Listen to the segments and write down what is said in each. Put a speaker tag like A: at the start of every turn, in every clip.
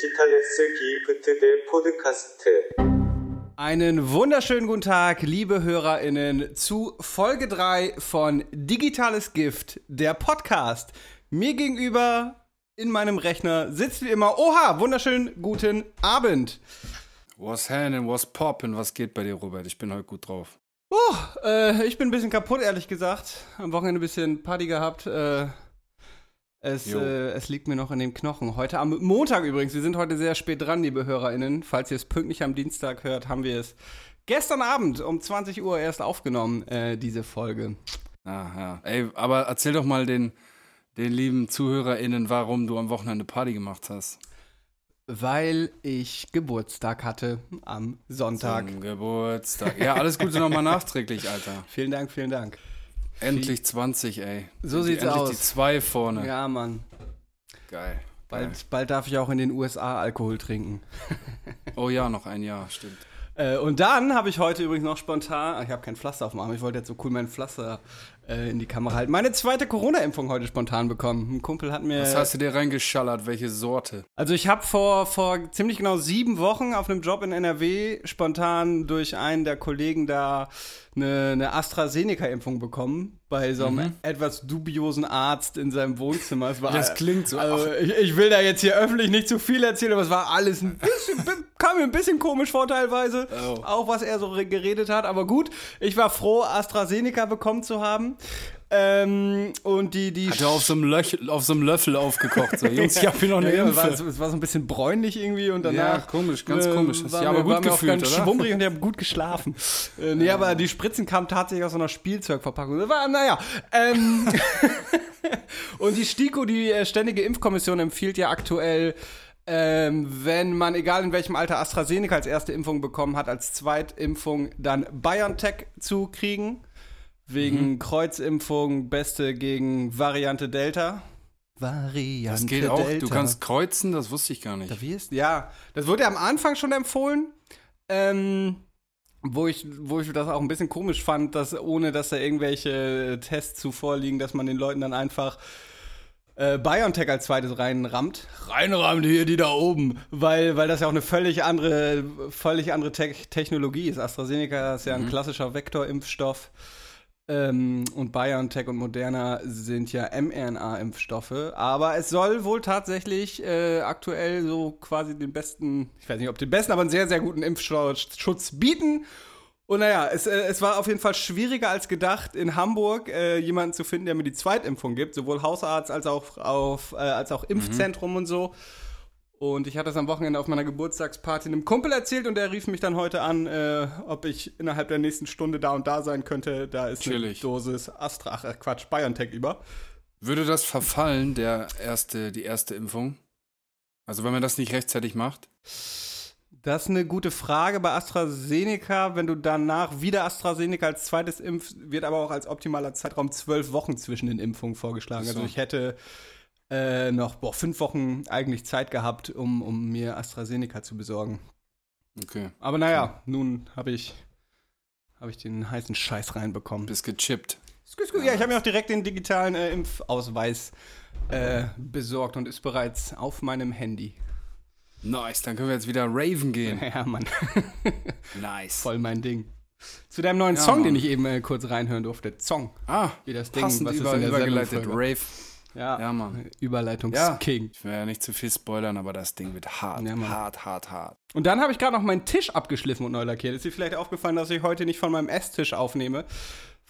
A: 디지털레스 기프트 대 포드카스트.
B: Einen wunderschönen guten Tag, liebe HörerInnen, zu Folge 3 von Digitales Gift, der Podcast. Mir gegenüber in meinem Rechner sitzt wie immer, oha, wunderschönen guten Abend.
C: Was happening, was poppin', was geht bei dir, Robert? Ich bin heute gut drauf.
B: Oh, äh, ich bin ein bisschen kaputt, ehrlich gesagt. Am Wochenende ein bisschen Party gehabt. Äh, es, äh, es liegt mir noch in den Knochen. Heute am Montag übrigens. Wir sind heute sehr spät dran, liebe HörerInnen. Falls ihr es pünktlich am Dienstag hört, haben wir es gestern Abend um 20 Uhr erst aufgenommen, äh, diese Folge.
C: Ah, ja. Ey, aber erzähl doch mal den, den lieben ZuhörerInnen, warum du am Wochenende Party gemacht hast.
B: Weil ich Geburtstag hatte am Sonntag.
C: Zum Geburtstag. Ja, alles Gute nochmal nachträglich, Alter.
B: Vielen Dank, vielen Dank.
C: Endlich 20, ey.
B: So sieht's
C: endlich
B: aus.
C: die zwei vorne.
B: Ja, Mann.
C: Geil. Geil.
B: Bald, bald darf ich auch in den USA Alkohol trinken.
C: Oh ja, noch ein Jahr, stimmt.
B: Äh, und dann habe ich heute übrigens noch spontan, ich habe kein Pflaster auf dem Arm, ich wollte jetzt so cool mein Pflaster äh, in die Kamera halten. Meine zweite Corona-Impfung heute spontan bekommen. Ein Kumpel hat mir.
C: Was hast du dir reingeschallert? Welche Sorte?
B: Also ich habe vor, vor ziemlich genau sieben Wochen auf einem Job in NRW spontan durch einen der Kollegen da eine, eine AstraZeneca-Impfung bekommen. Bei so einem etwas dubiosen Arzt in seinem Wohnzimmer. Es war,
C: Mhm. Das klingt so.
B: Also ich, ich will da jetzt hier öffentlich nicht zu viel erzählen, aber es war alles ein bisschen, kam mir ein bisschen komisch vor teilweise.
C: Oh.
B: Auch was er so re- geredet hat. Aber gut, ich war froh, AstraZeneca bekommen zu haben. Ähm, und die, die
C: Hat er auf so einem, Löch, auf so einem Löffel aufgekocht. So, Jungs, ich hab hier noch eine
B: ja,
C: Impfe.
B: war, es war so ein bisschen bräunlich irgendwie und danach.
C: Ja, komisch, ganz komisch. Hast
B: war
C: aber gut
B: war
C: gefühlt,
B: ganz
C: oder?
B: schwummrig und ich habe gut geschlafen. äh, nee, aber die Spritzen kamen tatsächlich aus so einer Spielzeugverpackung. Das war, naja. Ähm, und die STIKO, die äh, Ständige Impfkommission, empfiehlt ja aktuell, ähm, wenn man, egal in welchem Alter, AstraZeneca als erste Impfung bekommen hat, als Zweitimpfung dann BioNTech zu kriegen. Wegen Kreuzimpfung, beste gegen Variante Delta. Variante
C: Das geht auch.
B: Delta.
C: Du kannst kreuzen, das wusste ich gar nicht.
B: Da wirst, ja, das wurde ja am Anfang schon empfohlen. Ähm, wo ich, wo ich das auch ein bisschen komisch fand, dass ohne dass da irgendwelche Tests zuvor liegen, dass man den Leuten dann einfach äh, BioNTech als zweites reinrammt. Reinrammt hier die da oben, weil, weil das ja auch eine völlig andere, völlig andere Te Technologie ist. AstraZeneca ist ja ein klassischer Vektorimpfstoff. Ähm, und BioNTech und Moderna sind ja mRNA-Impfstoffe. Aber es soll wohl tatsächlich äh, aktuell so quasi den besten, ich weiß nicht, ob den besten, aber einen sehr, sehr guten Impfschutz bieten. Und naja, es, äh, es war auf jeden Fall schwieriger als gedacht, in Hamburg äh, jemanden zu finden, der mir die Zweitimpfung gibt. Sowohl Hausarzt als auch, auf, äh, als auch Impfzentrum und so. Und ich hatte es am Wochenende auf meiner Geburtstagsparty einem Kumpel erzählt und der rief mich dann heute an, äh, ob ich innerhalb der nächsten Stunde da und da sein könnte. Da ist
C: Chillig.
B: eine Dosis Astra, ach äh, Quatsch, BioNTech über.
C: Würde das verfallen, der erste, die erste Impfung? Also wenn man das nicht rechtzeitig macht?
B: Das ist eine gute Frage bei AstraZeneca. Wenn du danach wieder AstraZeneca als zweites impfst, wird aber auch als optimaler Zeitraum zwölf Wochen zwischen den Impfungen vorgeschlagen.
C: So.
B: Also ich hätte äh, noch boah, fünf Wochen eigentlich Zeit gehabt, um, um mir AstraZeneca zu besorgen.
C: Okay.
B: Aber naja, nun habe ich, hab ich den heißen Scheiß reinbekommen.
C: Bist gechippt.
B: Ja, ich habe mir auch direkt den digitalen äh, Impfausweis äh, besorgt und ist bereits auf meinem Handy.
C: Nice, dann können wir jetzt wieder raven gehen.
B: Ja, Mann,
C: Nice.
B: voll mein Ding. Zu deinem neuen
C: Ja,
B: Song,
C: Mann.
B: den ich eben äh, kurz reinhören durfte. Song.
C: Ah,
B: Wie das Ding, was
C: über,
B: in der
C: übergeleitet. Rave.
B: Ja,
C: Ja, Mann.
B: Überleitungsking.
C: Ich will ja nicht zu viel spoilern, aber das Ding wird hart.
B: Ja,
C: hart, hart, hart.
B: Und dann habe ich gerade noch meinen Tisch abgeschliffen und neu lackiert. Ist dir vielleicht aufgefallen, dass ich heute nicht von meinem Esstisch aufnehme?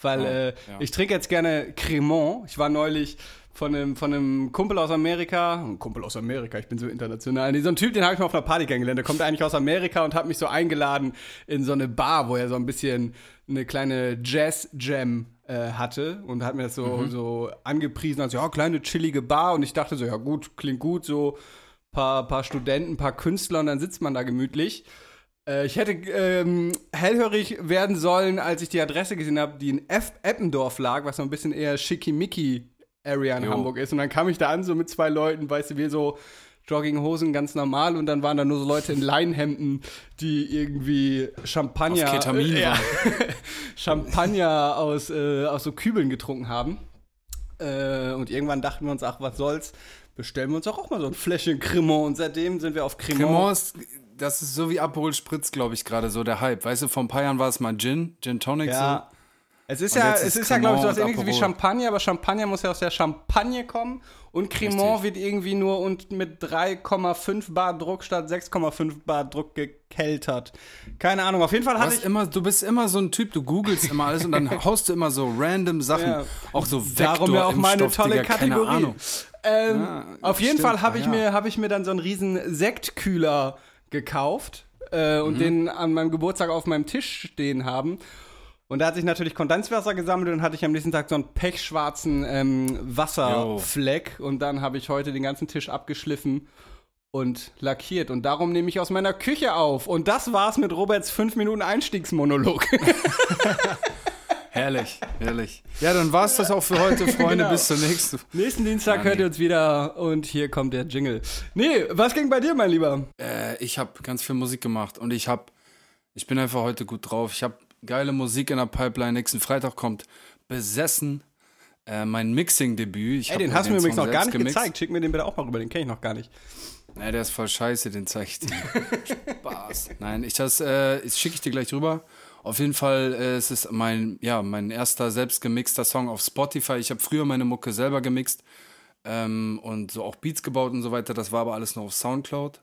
B: Weil
C: Oh,
B: äh,
C: ja.
B: ich trinke jetzt gerne Cremant. Ich war neulich von einem, von einem Kumpel aus Amerika. Ein Kumpel aus Amerika, ich bin so international. Nee, so ein Typ, den habe ich mal auf einer Party kennengelernt. Der kommt eigentlich aus Amerika und hat mich so eingeladen in so eine Bar, wo er so ein bisschen eine kleine Jazz-Jam äh, hatte und hat mir das so, so angepriesen als ja, kleine chillige Bar. Und ich dachte so, ja gut, klingt gut, so paar, paar Studenten, paar Künstler und dann sitzt man da gemütlich. Äh, ich hätte ähm, hellhörig werden sollen, als ich die Adresse gesehen habe, die in F Eppendorf lag, was so ein bisschen eher schickimicki-Area in
C: Jo.
B: Hamburg ist. Und dann kam ich da an, so mit zwei Leuten, weißt du, wir so Jogginghosen ganz normal und dann waren da nur so Leute in Leinhemden, die irgendwie Champagner,
C: Auf Ketamin
B: äh, ja. Champagner aus, äh, aus so Kübeln getrunken haben. Äh, und irgendwann dachten wir uns, ach, was soll's, bestellen wir uns auch, auch mal so ein Fläschchen Cremant. Und seitdem sind wir auf Cremant.
C: Cremant ist, das ist so wie Aperol Spritz, glaube ich, gerade so der Hype. Weißt du, vor ein paar Jahren war es mal Gin, Gin Tonic
B: Ja. Es ist
C: Und
B: ja, es
C: ist
B: ist ja, glaube ich, so was
C: Cremant und
B: ähnliches wie. Champagner, aber Champagner muss ja aus der Champagne kommen und Cremant wird irgendwie nur und mit 3,5 Bar Druck statt 6,5 Bar Druck gekeltert. Keine Ahnung, auf jeden Fall hatte ich.
C: immer, du bist immer so ein Typ, du googelst immer alles und dann haust du immer so random Sachen.
B: Ja.
C: Auch so Vektor,
B: Darum ja auch meine tolle
C: Digga,
B: Kategorie.
C: Keine Ahnung.
B: Ähm,
C: Ja,
B: auf jeden
C: stimmt,
B: Fall habe ich,
C: ja.
B: mir, hab ich mir dann so einen riesen Sektkühler gekauft äh,
C: Mhm.
B: und den an meinem Geburtstag auf meinem Tisch stehen haben. Und da hat sich natürlich Kondenswasser gesammelt und hatte ich am nächsten Tag so einen pechschwarzen ähm, Wasserfleck. Und dann habe ich heute den ganzen Tisch abgeschliffen und lackiert. Und darum nehme ich aus meiner Küche auf. Und das war's mit Roberts 5 Minuten Einstiegsmonolog.
C: Herrlich, herrlich. Ja, dann war's das auch für heute, Freunde.
B: Genau.
C: Bis zur nächsten.
B: Nächsten Dienstag
C: Ja,
B: hört
C: nee.
B: ihr uns wieder und hier kommt der Jingle. Nee, was ging bei dir, mein Lieber?
C: Äh, ich habe ganz viel Musik gemacht und ich habe, ich bin einfach heute gut drauf. Ich habe geile Musik in der Pipeline. Nächsten Freitag kommt Besessen, äh, mein Mixing-Debüt.
B: Ey, den hast du mir übrigens noch gar nicht
C: gemixt.
B: gezeigt. Schick mir den bitte auch mal rüber, den kenne ich noch gar nicht.
C: Nee, der ist voll scheiße, den zeig ich dir. Spaß. Nein, ich das, äh, das schicke ich dir gleich rüber. Auf jeden Fall, äh, es ist mein, ja, mein erster selbst gemixter Song auf Spotify. Ich habe früher meine Mucke selber gemixt ähm, und so auch Beats gebaut und so weiter. Das war aber alles noch auf Soundcloud.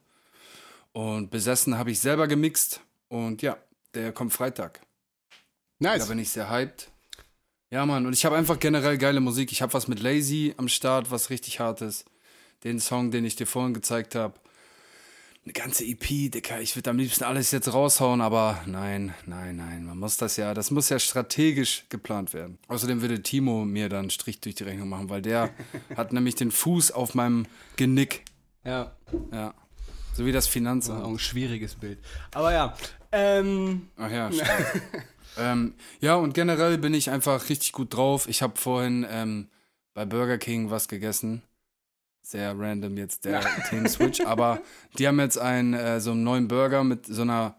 C: Und besessen habe ich selber gemixt. Und ja, der kommt Freitag. Da
B: Nice.
C: bin ich sehr hyped. Ja, Mann, und ich habe einfach generell geile Musik. Ich habe was mit Lazy am Start, was richtig hart ist. Den Song, den ich dir vorhin gezeigt habe. Eine ganze EP, Dicker. Ich würde am liebsten alles jetzt raushauen, aber nein, nein, nein. Man muss das ja, das muss ja strategisch geplant werden. Außerdem würde Timo mir dann einen Strich durch die Rechnung machen, weil der hat nämlich den Fuß auf meinem Genick.
B: Ja,
C: Ja. So wie das Finanzamt.
B: auch ein schwieriges Bild. Aber ja, ähm,
C: Ach ja, stimmt. Ähm, ja, und generell bin ich einfach richtig gut drauf. Ich habe vorhin ähm, bei Burger King was gegessen. Sehr random jetzt der Themen-Switch. Aber die haben jetzt einen, äh, so einen neuen Burger mit so einer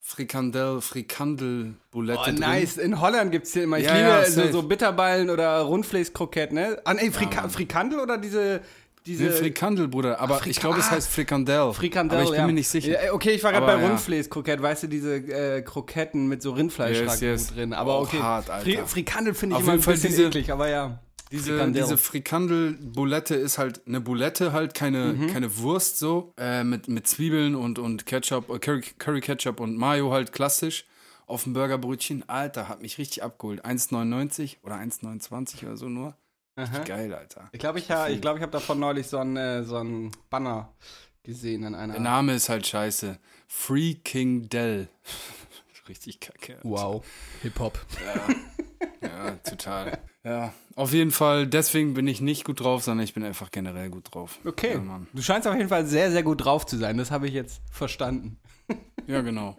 C: Frikandel, Frikandel-Boulette
B: oh,
C: drin.
B: nice. In Holland gibt's hier immer, ich
C: Ja,
B: liebe
C: ja,
B: so, so Bitterballen oder Rundfleischkrokett, ne? Ah, nee, Frika
C: Mann.
B: Frikandel oder diese, diese
C: Nee, Frikandel, Bruder. Aber
B: Frika-
C: ich glaube, es
B: ah,
C: heißt Frikandel.
B: Frikandel,
C: Aber ich bin
B: ja.
C: mir nicht sicher.
B: Ja, okay, ich war gerade bei
C: ja.
B: Rundfleischkrokett, weißt du, diese äh, Kroketten mit so Rindfleisch
C: Yes, yes.
B: drin. Aber
C: Auch
B: okay,
C: hart, Alter.
B: Fri Frikandel finde ich
C: Auf
B: immer ein
C: jeden Fall
B: bisschen
C: diese-
B: eklig, aber ja.
C: Diese,
B: Frikandel.
C: diese Frikandel-Boulette ist halt eine Boulette, halt keine,
B: Mhm.
C: keine Wurst so, äh, mit, mit Zwiebeln und, und Ketchup, äh, Curry, Curry Ketchup und Mayo halt klassisch auf dem Burgerbrötchen. Alter, hat mich richtig abgeholt. 1,99 oder 1,29 oder so nur.
B: Aha.
C: Geil, Alter.
B: Ich glaube, ich, ha, ich, glaub, ich habe davon neulich so einen äh, so Banner gesehen in einer.
C: Der Name ist halt scheiße. Free King Dell. richtig kacke.
B: Wow, Hip-Hop.
C: Ja, total. Ja, auf jeden Fall, deswegen bin ich nicht gut drauf, sondern ich bin einfach generell gut drauf.
B: Okay,
C: Ja, Mann.
B: du scheinst auf jeden Fall sehr, sehr gut drauf zu sein. Das habe ich jetzt verstanden.
C: Ja, genau.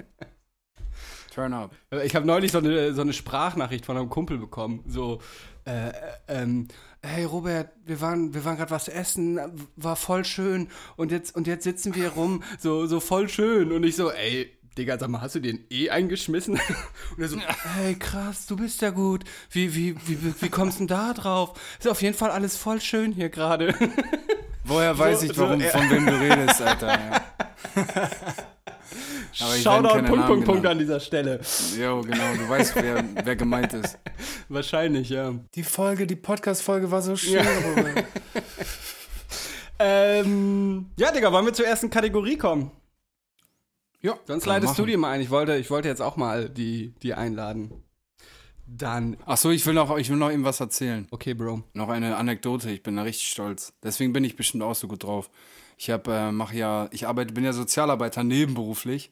C: Turn up.
B: Ich habe neulich so eine, so eine Sprachnachricht von einem Kumpel bekommen. So, äh, äh, ähm, hey Robert, wir waren, wir waren gerade was essen, war voll schön und jetzt, und jetzt sitzen wir rum, so, so voll schön. Und ich so, ey, Digga, sag mal, hast du den eh eingeschmissen? Und er so, hey, krass, du bist ja gut. Wie, wie, wie, wie, kommst du denn da drauf? Ist auf jeden Fall alles voll schön hier gerade.
C: Woher weiß
B: So-
C: ich,
B: so,
C: warum,
B: äh,
C: von wem du redest, Alter? Ja.
B: Shoutout, Punkt, Punkt, Punkt
C: genannt.
B: an dieser Stelle.
C: Jo, genau, du weißt, wer, wer gemeint ist.
B: Wahrscheinlich, ja.
C: Die Folge, die Podcast-Folge war so schön. Robert.
B: Ähm, ja, Digga, wollen wir zur ersten Kategorie kommen?
C: Ja,
B: Sonst leitest du
C: machen.
B: die mal ein. Ich wollte, ich wollte jetzt auch mal die, die einladen. Dann,
C: Ach so, ich will noch, ich will noch eben was erzählen.
B: okay, Bro.
C: Noch eine Anekdote, ich bin da richtig stolz. Deswegen bin ich bestimmt auch so gut drauf. Ich habe, äh, mache ja, ich arbeite, bin ja Sozialarbeiter nebenberuflich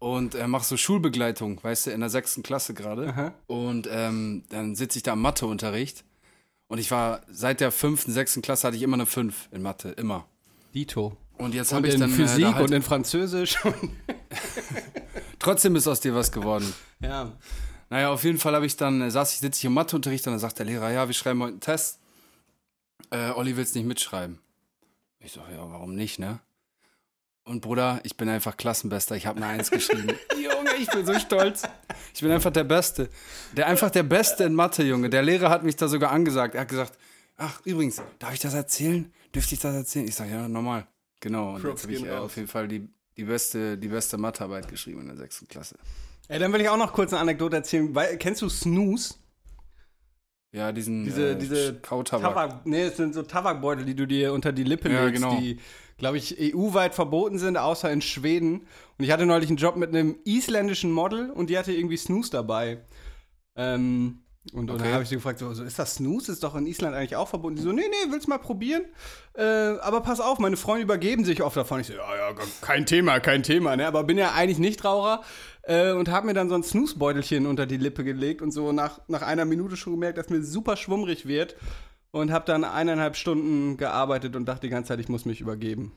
C: und äh, mache so Schulbegleitung, weißt du, in der sechsten Klasse gerade. Und ähm, dann sitze ich da im Matheunterricht und ich war seit der fünften, sechsten Klasse hatte ich immer eine fünf in Mathe, immer.
B: Dito.
C: Und jetzt habe ich
B: in
C: dann
B: Physik
C: äh, da halt,
B: und in Französisch.
C: trotzdem ist aus dir was geworden.
B: ja.
C: Naja, auf jeden Fall habe ich dann, äh, saß ich, sitze ich im Matheunterricht und dann sagt der Lehrer, ja, wir schreiben heute einen Test. Äh, Olli will's nicht mitschreiben. Ich so, ja, warum nicht, ne? Und Bruder, ich bin einfach Klassenbester. Ich habe eine Eins geschrieben. Junge, ich bin so stolz. Ich bin einfach der Beste. Der einfach der Beste in Mathe, Junge. Der Lehrer hat mich da sogar angesagt. Er hat gesagt, ach, übrigens, darf ich das erzählen? Dürfte ich das erzählen? Ich sage, ja, normal. Genau. Und
B: Props
C: jetzt habe ich äh,
B: raus.
C: auf jeden Fall die, die beste, die beste Mathearbeit geschrieben in der sechsten Klasse.
B: Ey, dann will ich auch noch kurz eine Anekdote erzählen. Weil, kennst du Snooze?
C: Ja, diesen
B: Diese,
C: äh,
B: diese
C: Kautabak.
B: Tabak, nee, es sind so Tabakbeutel, die du dir unter die Lippe
C: Ja,
B: legst,
C: genau.
B: die, glaube ich, EU-weit verboten sind, außer in Schweden. Und ich hatte neulich einen Job mit einem isländischen Model und die hatte irgendwie Snooze dabei. Ähm, und, und dann
C: Okay.
B: habe ich sie gefragt, so, so, ist das Snooze? Ist doch in Island eigentlich auch verboten. Die so, nee, nee, willst mal probieren? Äh, aber pass auf, meine Freunde übergeben sich oft davon. Ich so, ja, ja, kein Thema, kein Thema, ne? Aber bin ja eigentlich Nichtraucher äh, und habe mir dann so ein Snooze-Beutelchen unter die Lippe gelegt und so nach, nach einer Minute schon gemerkt, dass mir super schwummrig wird und habe dann eineinhalb Stunden gearbeitet und dachte die ganze Zeit, ich muss mich übergeben.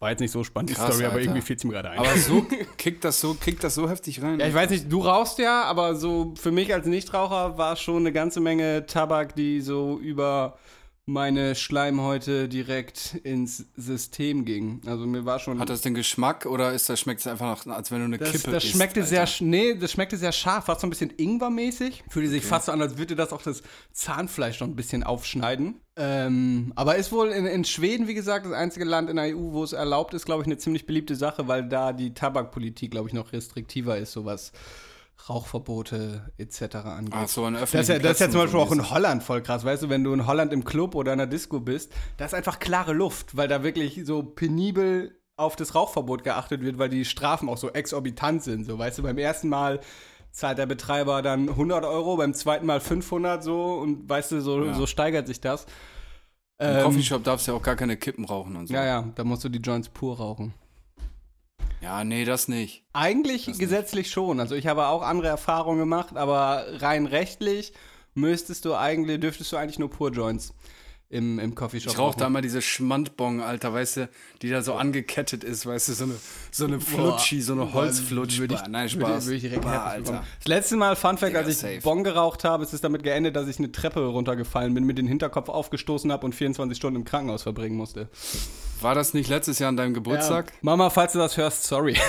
B: War jetzt nicht so spannend, die
C: Krass,
B: Story, aber
C: Alter.
B: irgendwie fiel es mir gerade ein.
C: Aber so kickt das so, kickt das so heftig rein.
B: Ja, ich weiß nicht, du rauchst ja, aber so für mich als Nichtraucher war es schon eine ganze Menge Tabak, die so über meine Schleimhäute direkt ins System ging. Also mir war schon.
C: Hat das den Geschmack oder ist das schmeckt es einfach nach, als wenn du eine
B: das,
C: Kippe
B: das
C: isst,
B: schmeckte
C: Alter?
B: sehr, nee, das schmeckte sehr scharf, fast so ein bisschen Ingwer-mäßig. Fühlte sich fast so an, als würde das auch das Zahnfleisch noch ein bisschen aufschneiden. Ähm, aber ist wohl in, in Schweden, wie gesagt, das einzige Land in der EU, wo es erlaubt ist, glaube ich, eine ziemlich beliebte Sache, weil da die Tabakpolitik, glaube ich, noch restriktiver ist, so was Rauchverbote etc. angeht.
C: Ach so, an
B: Das ist, ja, das ist ja zum Beispiel auch in. Holland voll krass. Weißt du, wenn du in Holland im Club oder in einer Disco bist, da ist einfach klare Luft, weil da wirklich so penibel auf das Rauchverbot geachtet wird, weil die Strafen auch so exorbitant sind. So, weißt du, beim ersten Mal zahlt der Betreiber dann 100 Euro, beim zweiten Mal 500 so und weißt du, so,
C: Ja.
B: so steigert sich das.
C: Im
B: Ähm,
C: Coffeeshop darfst du ja auch gar keine Kippen rauchen und so.
B: ja, ja, da musst du die Joints pur rauchen.
C: Ja, nee, das nicht.
B: Eigentlich
C: Das nicht.
B: gesetzlich schon. Also ich habe auch andere Erfahrungen gemacht, aber rein rechtlich müsstest du eigentlich, dürftest du eigentlich nur pur Joints im, im Coffeeshop
C: Ich rauche da immer diese Schmandbong, Alter, weißt du, die da so angekettet ist, weißt du, so eine, so eine Flutschi, so eine Holzflutsch.
B: Würde ich,
C: Nein, Spaß.
B: würde ich direkt
C: Bah, Alter.
B: Das letzte Mal, Fun Fact, als ich
C: safe.
B: Bon geraucht habe, ist es damit geendet, dass ich eine Treppe runtergefallen bin, mir den Hinterkopf aufgestoßen habe und 24 Stunden im Krankenhaus verbringen musste.
C: War das nicht letztes Jahr an deinem Geburtstag?
B: Mama, falls du das hörst, sorry.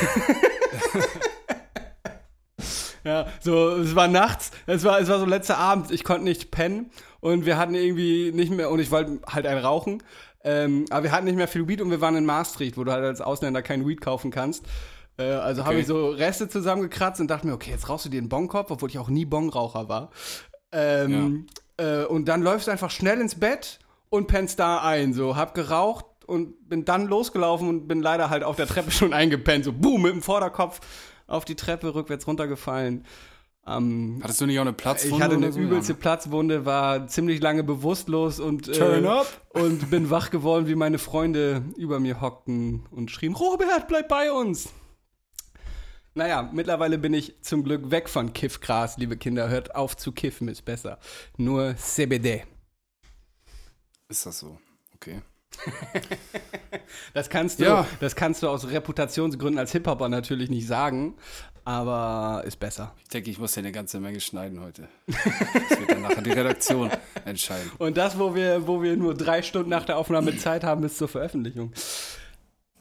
B: ja, so, es war nachts, es war, es war so letzter Abend, ich konnte nicht pennen und wir hatten irgendwie nicht mehr, und ich wollte halt ein rauchen, ähm, aber wir hatten nicht mehr viel Weed und wir waren in Maastricht, wo du halt als Ausländer kein Weed kaufen kannst. Äh, also habe
C: Okay.
B: ich so Reste zusammengekratzt und dachte mir, okay, jetzt rauchst du dir einen Bonkopf, obwohl ich auch nie Bongraucher war. Ähm, äh, und dann läufst du einfach schnell ins Bett und pennst da ein. So, hab geraucht und bin dann losgelaufen und bin leider halt auf der Treppe schon eingepennt. So, boom, mit dem Vorderkopf auf die Treppe rückwärts runtergefallen. Ähm,
C: Hattest du nicht auch eine Platzwunde
B: ich hatte eine
C: so?
B: übelste? Platzwunde, war ziemlich lange bewusstlos und,
C: Turn
B: äh,
C: up.
B: und bin wach geworden, wie meine Freunde über mir hockten und schrien, Robert, bleib bei uns. Naja, mittlerweile bin ich zum Glück weg von Kiffgras, liebe Kinder. Hört auf zu kiffen, ist besser. Nur CBD.
C: Ist das so? Okay.
B: Das kannst du,
C: Ja.
B: das kannst du aus Reputationsgründen als Hip-Hopper natürlich nicht sagen, aber ist besser.
C: Ich denke, ich muss hier eine ganze Menge schneiden heute. Das wird dann nachher die Redaktion entscheiden.
B: Und das, wo wir, wo wir nur drei Stunden nach der Aufnahme Zeit haben, bis zur Veröffentlichung.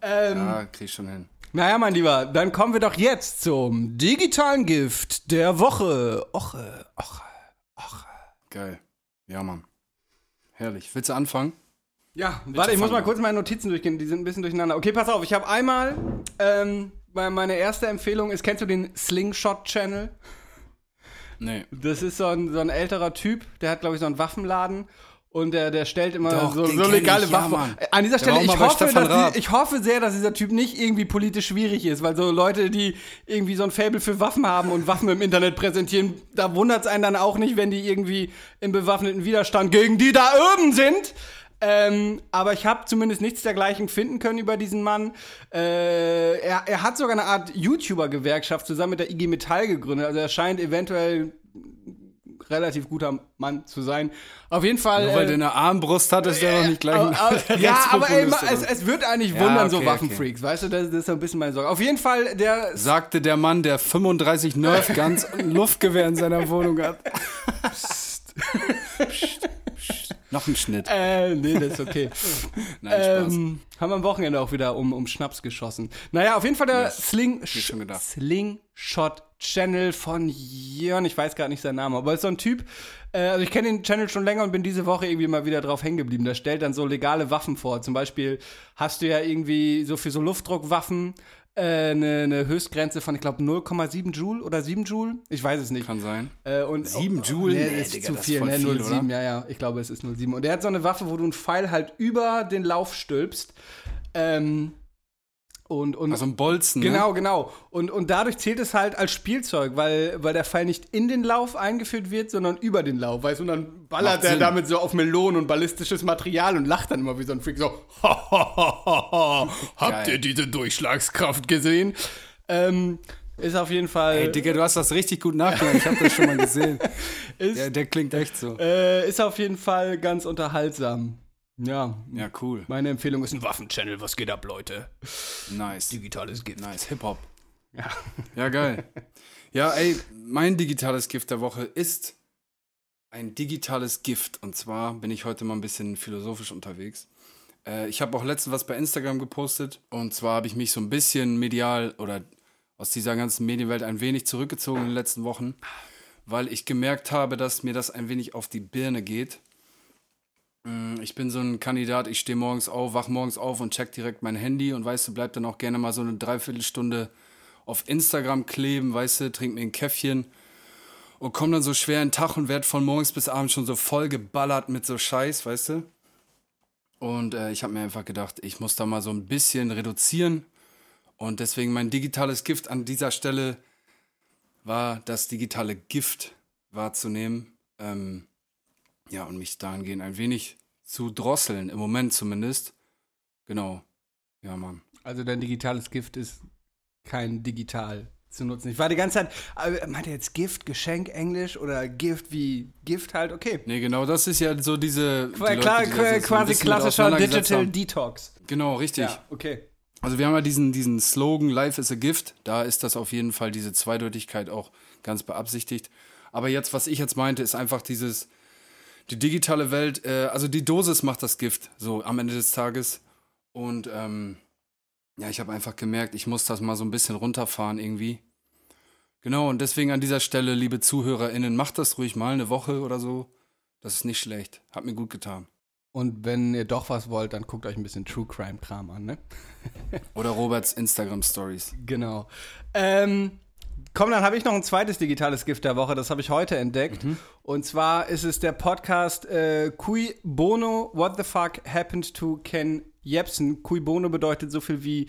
B: Ähm,
C: Ja, krieg ich schon hin.
B: Naja, mein Lieber, dann kommen wir doch jetzt zum digitalen Gift der Woche. Oche, oche, oche.
C: Geil. Ja, Mann. Herrlich. Willst du anfangen?
B: Ja, warte, ich muss mal kurz meine Notizen durchgehen, die sind ein bisschen durcheinander. Okay, pass auf, ich habe einmal, ähm, me- meine erste Empfehlung ist, kennst du den Slingshot-Channel?
C: Nee.
B: Das ist so ein, so ein älterer Typ, der hat, glaube ich, so einen Waffenladen. Und der, der stellt immer
C: Doch,
B: so, so legale
C: ich, ja,
B: Waffen.
C: Mann.
B: An dieser Stelle, ich hoffe, dass die, ich hoffe sehr, dass dieser Typ nicht irgendwie politisch schwierig ist, weil so Leute, die irgendwie so ein Fable für Waffen haben und Waffen im Internet präsentieren, da wundert es einen dann auch nicht, wenn die irgendwie im bewaffneten Widerstand gegen die da oben sind. Ähm, aber ich habe zumindest nichts dergleichen finden können über diesen Mann. Äh, er, er hat sogar eine Art YouTuber-Gewerkschaft zusammen mit der IG Metall gegründet. Also er scheint eventuell relativ guter Mann zu sein. Auf jeden Fall.
C: Nur weil
B: äh,
C: der eine Armbrust hat, ist der noch nicht gleich
B: aber- ja, aber ey, es,
C: so.
B: es wird eigentlich
C: Ja,
B: wundern, so
C: okay,
B: Waffenfreaks, weißt du, das, das ist so ein bisschen meine Sorge. Auf jeden Fall, der
C: Sagte der Mann, der 35 Nerf und Luftgewehr in seiner Wohnung hat. Noch ein Schnitt.
B: Äh, nee, das ist okay.
C: Nein, Spaß.
B: ähm, haben wir am Wochenende auch wieder um, um Schnaps geschossen. Naja, auf jeden Fall der
C: Yes.
B: Sling. Slingshot Channel von Jörn, ich weiß gar nicht seinen Namen, aber es ist so ein Typ, äh, also ich kenne den Channel schon länger und bin diese Woche irgendwie mal wieder drauf hängen geblieben. Der stellt dann so legale Waffen vor. Zum Beispiel hast du ja irgendwie so für so Luftdruckwaffen eine, eine Höchstgrenze von, ich glaube, 0,7 Joule oder 7 Joule. Ich weiß es nicht.
C: Kann sein.
B: Äh, und,
C: Sieben Joule?
B: Nee,
C: Nee,
B: ist
C: Digga,
B: zu
C: das ist
B: viel, ne?
C: viel,
B: 0,7,
C: oder?
B: ja, ja. Ich glaube, es ist 0,7. Und der hat so eine Waffe, wo du einen Pfeil halt über den Lauf stülpst. Ähm, und, und
C: Also ein Bolzen,
B: Genau,
C: ne?
B: genau. Und, und dadurch zählt es halt als Spielzeug, weil, weil der Pfeil nicht in den Lauf eingeführt wird, sondern über den Lauf, weißt du? Und dann ballert
C: Macht
B: er
C: Sinn.
B: damit so auf Melonen und ballistisches Material und lacht dann immer wie so ein Freak so, ha, ha, ha, ha, ha. habt ihr diese Durchschlagskraft gesehen? Ähm, ist auf jeden Fall,
C: Ey, Digga, du hast das richtig gut nachgedacht. Ich habe das schon mal gesehen.
B: ist,
C: Der, der klingt echt so.
B: äh, ist auf jeden Fall ganz unterhaltsam. Ja,
C: Ja, cool.
B: meine Empfehlung ist ein Waffenchannel. Was geht ab, Leute?
C: Nice.
B: Digitales Gift.
C: Nice. Hip-Hop.
B: Ja.
C: Ja, geil. Ja, ey, mein digitales Gift der Woche ist ein digitales Gift. Und zwar bin ich heute mal ein bisschen philosophisch unterwegs. Äh, ich habe auch letztens was bei Instagram gepostet. Und zwar habe ich mich so ein bisschen medial oder aus dieser ganzen Medienwelt ein wenig zurückgezogen in den letzten Wochen, weil ich gemerkt habe, dass mir das ein wenig auf die Birne geht. Mm, Ich bin so ein Kandidat, ich stehe morgens auf, wach morgens auf und check direkt mein Handy und weißt du, bleib dann auch gerne mal so eine Dreiviertelstunde auf Instagram kleben, weißt du, trink mir ein Käffchen und komm dann so schwer in den Tag und werd von morgens bis abends schon so voll geballert mit so Scheiß, weißt du? Und äh, ich habe mir einfach gedacht, ich muss da mal so ein bisschen reduzieren. Und deswegen mein digitales Gift an dieser Stelle war das digitale Gift wahrzunehmen. Ähm, ja, und mich dahingehend ein wenig zu drosseln, im Moment zumindest. Genau. Ja, Mann.
B: Also dein digitales Gift ist kein digital zu nutzen. Ich war die ganze Zeit, äh, meint er jetzt Gift, Geschenk, Englisch oder Gift wie Gift halt? Okay.
C: Nee, genau, das ist ja so diese. die
B: Klar,
C: Leute, die so
B: quasi
C: mit
B: klassischer Digital. Detox.
C: Genau, richtig.
B: Ja, okay.
C: Also wir haben ja diesen, diesen Slogan Life is a Gift. Da ist das auf jeden Fall diese Zweideutigkeit auch ganz beabsichtigt. Aber jetzt, was ich jetzt meinte, ist einfach dieses, die digitale Welt, äh, also die Dosis macht das Gift, so am Ende des Tages. Und ähm, ja, ich habe einfach gemerkt, ich muss das mal so ein bisschen runterfahren irgendwie. Genau, und deswegen an dieser Stelle, liebe ZuhörerInnen, macht das ruhig mal eine Woche oder so. Das ist nicht schlecht. Hat mir gut getan.
B: Und wenn ihr doch was wollt, dann guckt euch ein bisschen True Crime Kram an, ne?
C: Oder Roberts Instagram Stories.
B: Genau. Ähm, komm, dann habe ich noch ein zweites digitales Gift der Woche, das habe ich heute entdeckt. Und zwar ist es der Podcast äh, Cui Bono, What the Fuck Happened to Ken Jebsen. Cui Bono bedeutet so viel wie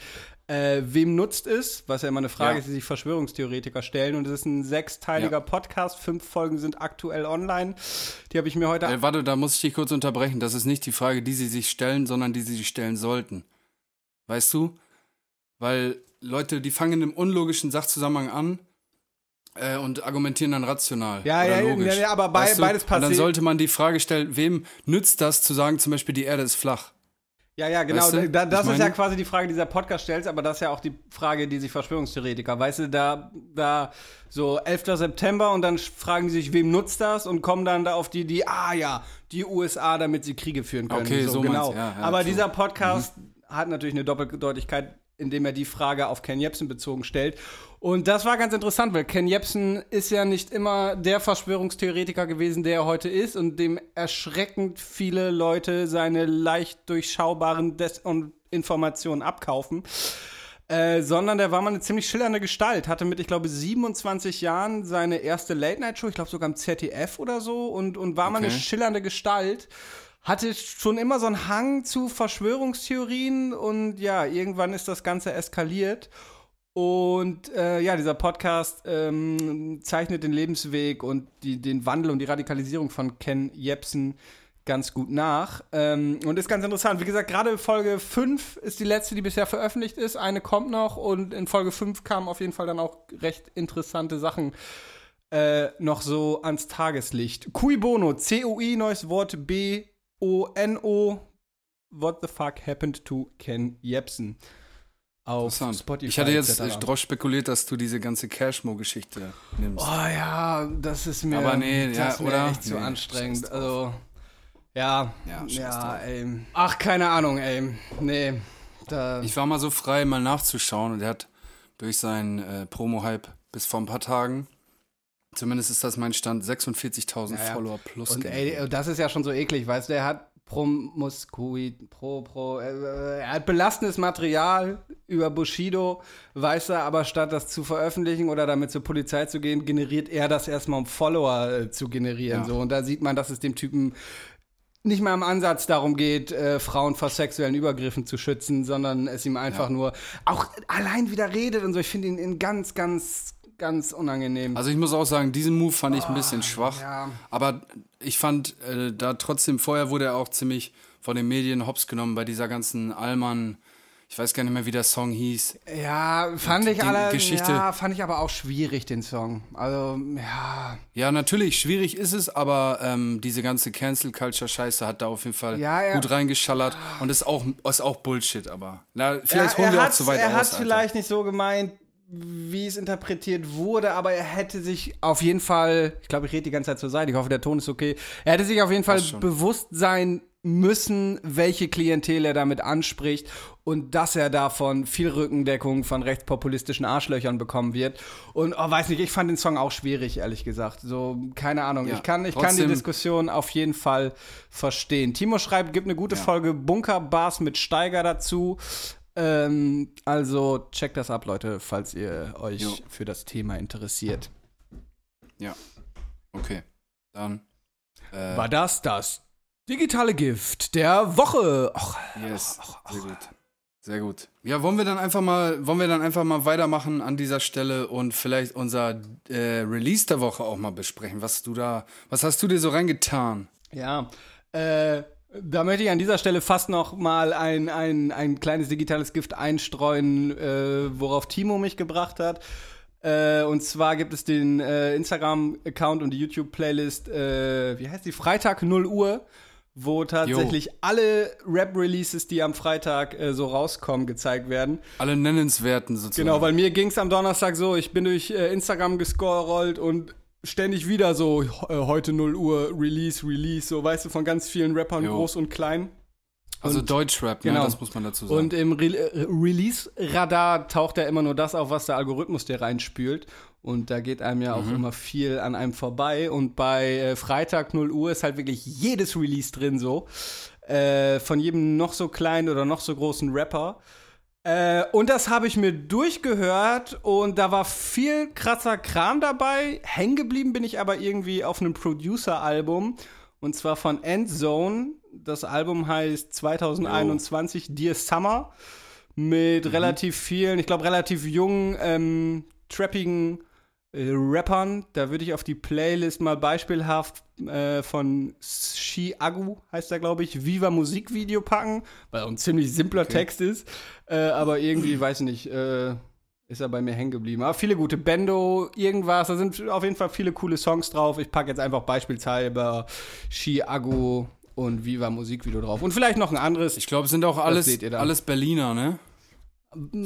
B: äh, wem nutzt es, was ja immer eine Frage
C: Ja.
B: ist, die sich Verschwörungstheoretiker stellen. Und es ist ein sechsteiliger
C: Ja.
B: Podcast, fünf Folgen sind aktuell online. Die habe ich mir heute
C: Äh, warte, da muss ich dich kurz unterbrechen. Das ist nicht die Frage, die sie sich stellen, sondern die sie sich stellen sollten. Weißt du? Weil Leute, die fangen im unlogischen Sachzusammenhang an äh, und argumentieren dann rational.
B: Ja,
C: oder
B: ja, ja,
C: logisch.
B: ja, aber bei-
C: Weißt du?
B: beides
C: Und dann
B: passiert-
C: sollte man die Frage stellen, wem nützt das zu sagen, zum Beispiel die Erde ist flach?
B: Ja, ja, genau.
C: Weißt du,
B: da, das ist ja quasi die Frage, die dieser Podcast stellt, aber das ist ja auch die Frage, die sich Verschwörungstheoretiker, weißt du, da, da so 11. September und dann fragen die sich, wem nutzt das und kommen dann da auf die, die, ah ja, die USA, damit sie Kriege führen können.
C: Okay, so
B: genau.
C: meinst du, ja, ja,
B: aber
C: true.
B: dieser Podcast hat natürlich eine Doppeldeutigkeit, indem er die Frage auf Ken Jebsen bezogen stellt. Und das war ganz interessant, weil Ken Jebsen ist ja nicht immer der Verschwörungstheoretiker gewesen, der er heute ist und dem erschreckend viele Leute seine leicht durchschaubaren Desinformationen abkaufen. Äh, sondern der war mal eine ziemlich schillernde Gestalt. Hatte mit, ich glaube, 27 Jahren seine erste Late-Night-Show, ich glaube sogar im ZDF oder so, und, und war mal eine
C: Okay.
B: schillernde Gestalt. Hatte schon immer so einen Hang zu Verschwörungstheorien und ja, irgendwann ist das Ganze eskaliert. Und äh, ja, dieser Podcast ähm, zeichnet den Lebensweg und die, den Wandel und die Radikalisierung von Ken Jebsen ganz gut nach. Ähm, und ist ganz interessant. Wie gesagt, gerade Folge 5 ist die letzte, die bisher veröffentlicht ist. Eine kommt noch und in Folge 5 kamen auf jeden Fall dann auch recht interessante Sachen äh, noch so ans Tageslicht. Cui Bono, C-U-I, neues Wort, B-O-N-O. What the fuck happened to Ken Jebsen? Auf. Spotify.
C: ich hatte jetzt drauf spekuliert, dass du diese ganze Cashmo-Geschichte nimmst.
B: Oh ja, das ist mir,
C: Aber nee,
B: das
C: ja,
B: ist mir echt zu
C: Nee,
B: anstrengend.
C: scheiß
B: Also, Ja,
C: Ja,
B: ja, ey. Ach, keine Ahnung, ey. Nee. Da,
C: Ich war mal so frei, mal nachzuschauen und er hat durch seinen äh, Promo-Hype bis vor ein paar Tagen, zumindest ist das mein Stand, 46.000
B: Ja, ja.
C: Follower plus.
B: und ey, das ist ja schon so eklig, weißt du, er hat Promuskuit, Pro, Pro, äh, er hat belastendes Material über Bushido, weiß er, aber statt das zu veröffentlichen oder damit zur Polizei zu gehen, generiert er das erstmal, um Follower äh, zu generieren.
C: Ja.
B: So. Und da sieht man, dass es dem Typen nicht mal im Ansatz darum geht, äh, Frauen vor sexuellen Übergriffen zu schützen, sondern es ihm einfach
C: Ja.
B: nur auch allein wieder redet und so. Ich finde ihn in ganz, ganz, ganz unangenehm.
C: Also ich muss auch sagen, diesen Move fand ich ein bisschen schwach.
B: ja.
C: Aber ich fand äh, da trotzdem, vorher wurde er auch ziemlich von den Medien hops genommen bei dieser ganzen Allmann, ich weiß gar nicht mehr, wie der Song hieß.
B: Ja, fand ich alle,
C: Geschichte-
B: ja, fand ich aber auch schwierig, den Song. Also, ja,
C: Ja, natürlich, schwierig ist es, aber ähm, diese ganze Cancel Culture Scheiße hat da auf jeden Fall
B: Ja, ja.
C: gut reingeschallert und ist auch, ist auch Bullshit, aber na, vielleicht
B: er,
C: holen wir
B: er
C: auch zu weit
B: Er hat vielleicht nicht so gemeint, wie es interpretiert wurde, aber er hätte sich auf jeden Fall, ich glaube, ich rede die ganze Zeit zur Seite, ich hoffe, der Ton ist okay, er hätte sich auf jeden Fall bewusst sein müssen, welche Klientel er damit anspricht und dass er davon viel Rückendeckung von rechtspopulistischen Arschlöchern bekommen wird. Und oh, weiß nicht, ich fand den Song auch schwierig, ehrlich gesagt. So, keine Ahnung.
C: Ja,
B: ich kann, ich kann die Diskussion auf jeden Fall verstehen. Timo schreibt, gibt eine gute Folge Bunkerbars mit Steiger dazu. Ähm, also checkt das ab, Leute, falls ihr euch
C: Jo.
B: für das Thema interessiert.
C: Ja, okay. Dann, äh,
B: War das das digitale Gift der Woche? Och,
C: yes, sehr gut. Sehr gut. Ja, wollen wir dann einfach mal, wollen wir dann einfach mal weitermachen an dieser Stelle und vielleicht unser äh, Release der Woche auch mal besprechen. Was du da, was hast du dir so reingetan?
B: Ja, äh, da möchte ich an dieser Stelle fast noch mal ein, ein, ein kleines digitales Gift einstreuen, äh, worauf Timo mich gebracht hat. Äh, und zwar gibt es den äh, Instagram-Account und die YouTube-Playlist, äh, wie heißt die? Freitag 0 Uhr, wo tatsächlich alle Rap-Releases, die am Freitag äh, so rauskommen, gezeigt werden.
C: Alle nennenswerten sozusagen.
B: Genau, weil mir ging es am Donnerstag so, ich bin durch äh, Instagram gescrollt und ständig wieder so äh, heute 0 Uhr Release, Release, so weißt du, von ganz vielen Rappern,
C: Jo.
B: groß und klein.
C: also
B: und-
C: Deutschrap,
B: genau.
C: ne, das muss man dazu sagen.
B: Und im Re äh, Release-Radar taucht ja immer nur das auf, was der Algorithmus dir reinspült. Und da geht einem ja auch
C: Mhm.
B: immer viel an einem vorbei. Und bei äh, Freitag 0 Uhr ist halt wirklich jedes Release drin so. Äh, von jedem noch so kleinen oder noch so großen Rapper. Äh, und das habe ich mir durchgehört und da war viel krasser Kram dabei. Hängen geblieben bin ich aber irgendwie auf einem Producer-Album und zwar von Endzone. Das Album heißt 2021 Dear Summer mit relativ vielen, ich glaube relativ jungen, ähm, trappigen äh, Rappern. Da würde ich auf die Playlist mal beispielhaft äh, von Shi Agu, heißt er, glaube ich, Viva Musikvideo packen, weil er ein ziemlich simpler Text ist. Äh, aber irgendwie, weiß nicht, äh, ist er bei mir hängen geblieben. Aber viele gute Bendo, irgendwas, da sind auf jeden Fall viele coole Songs drauf. Ich packe jetzt einfach beispielshalber Shi Agu und Viva Musikvideo drauf. Und vielleicht noch ein anderes.
C: ich glaube, es sind auch alles,
B: seht ihr dann.
C: alles Berliner, ne?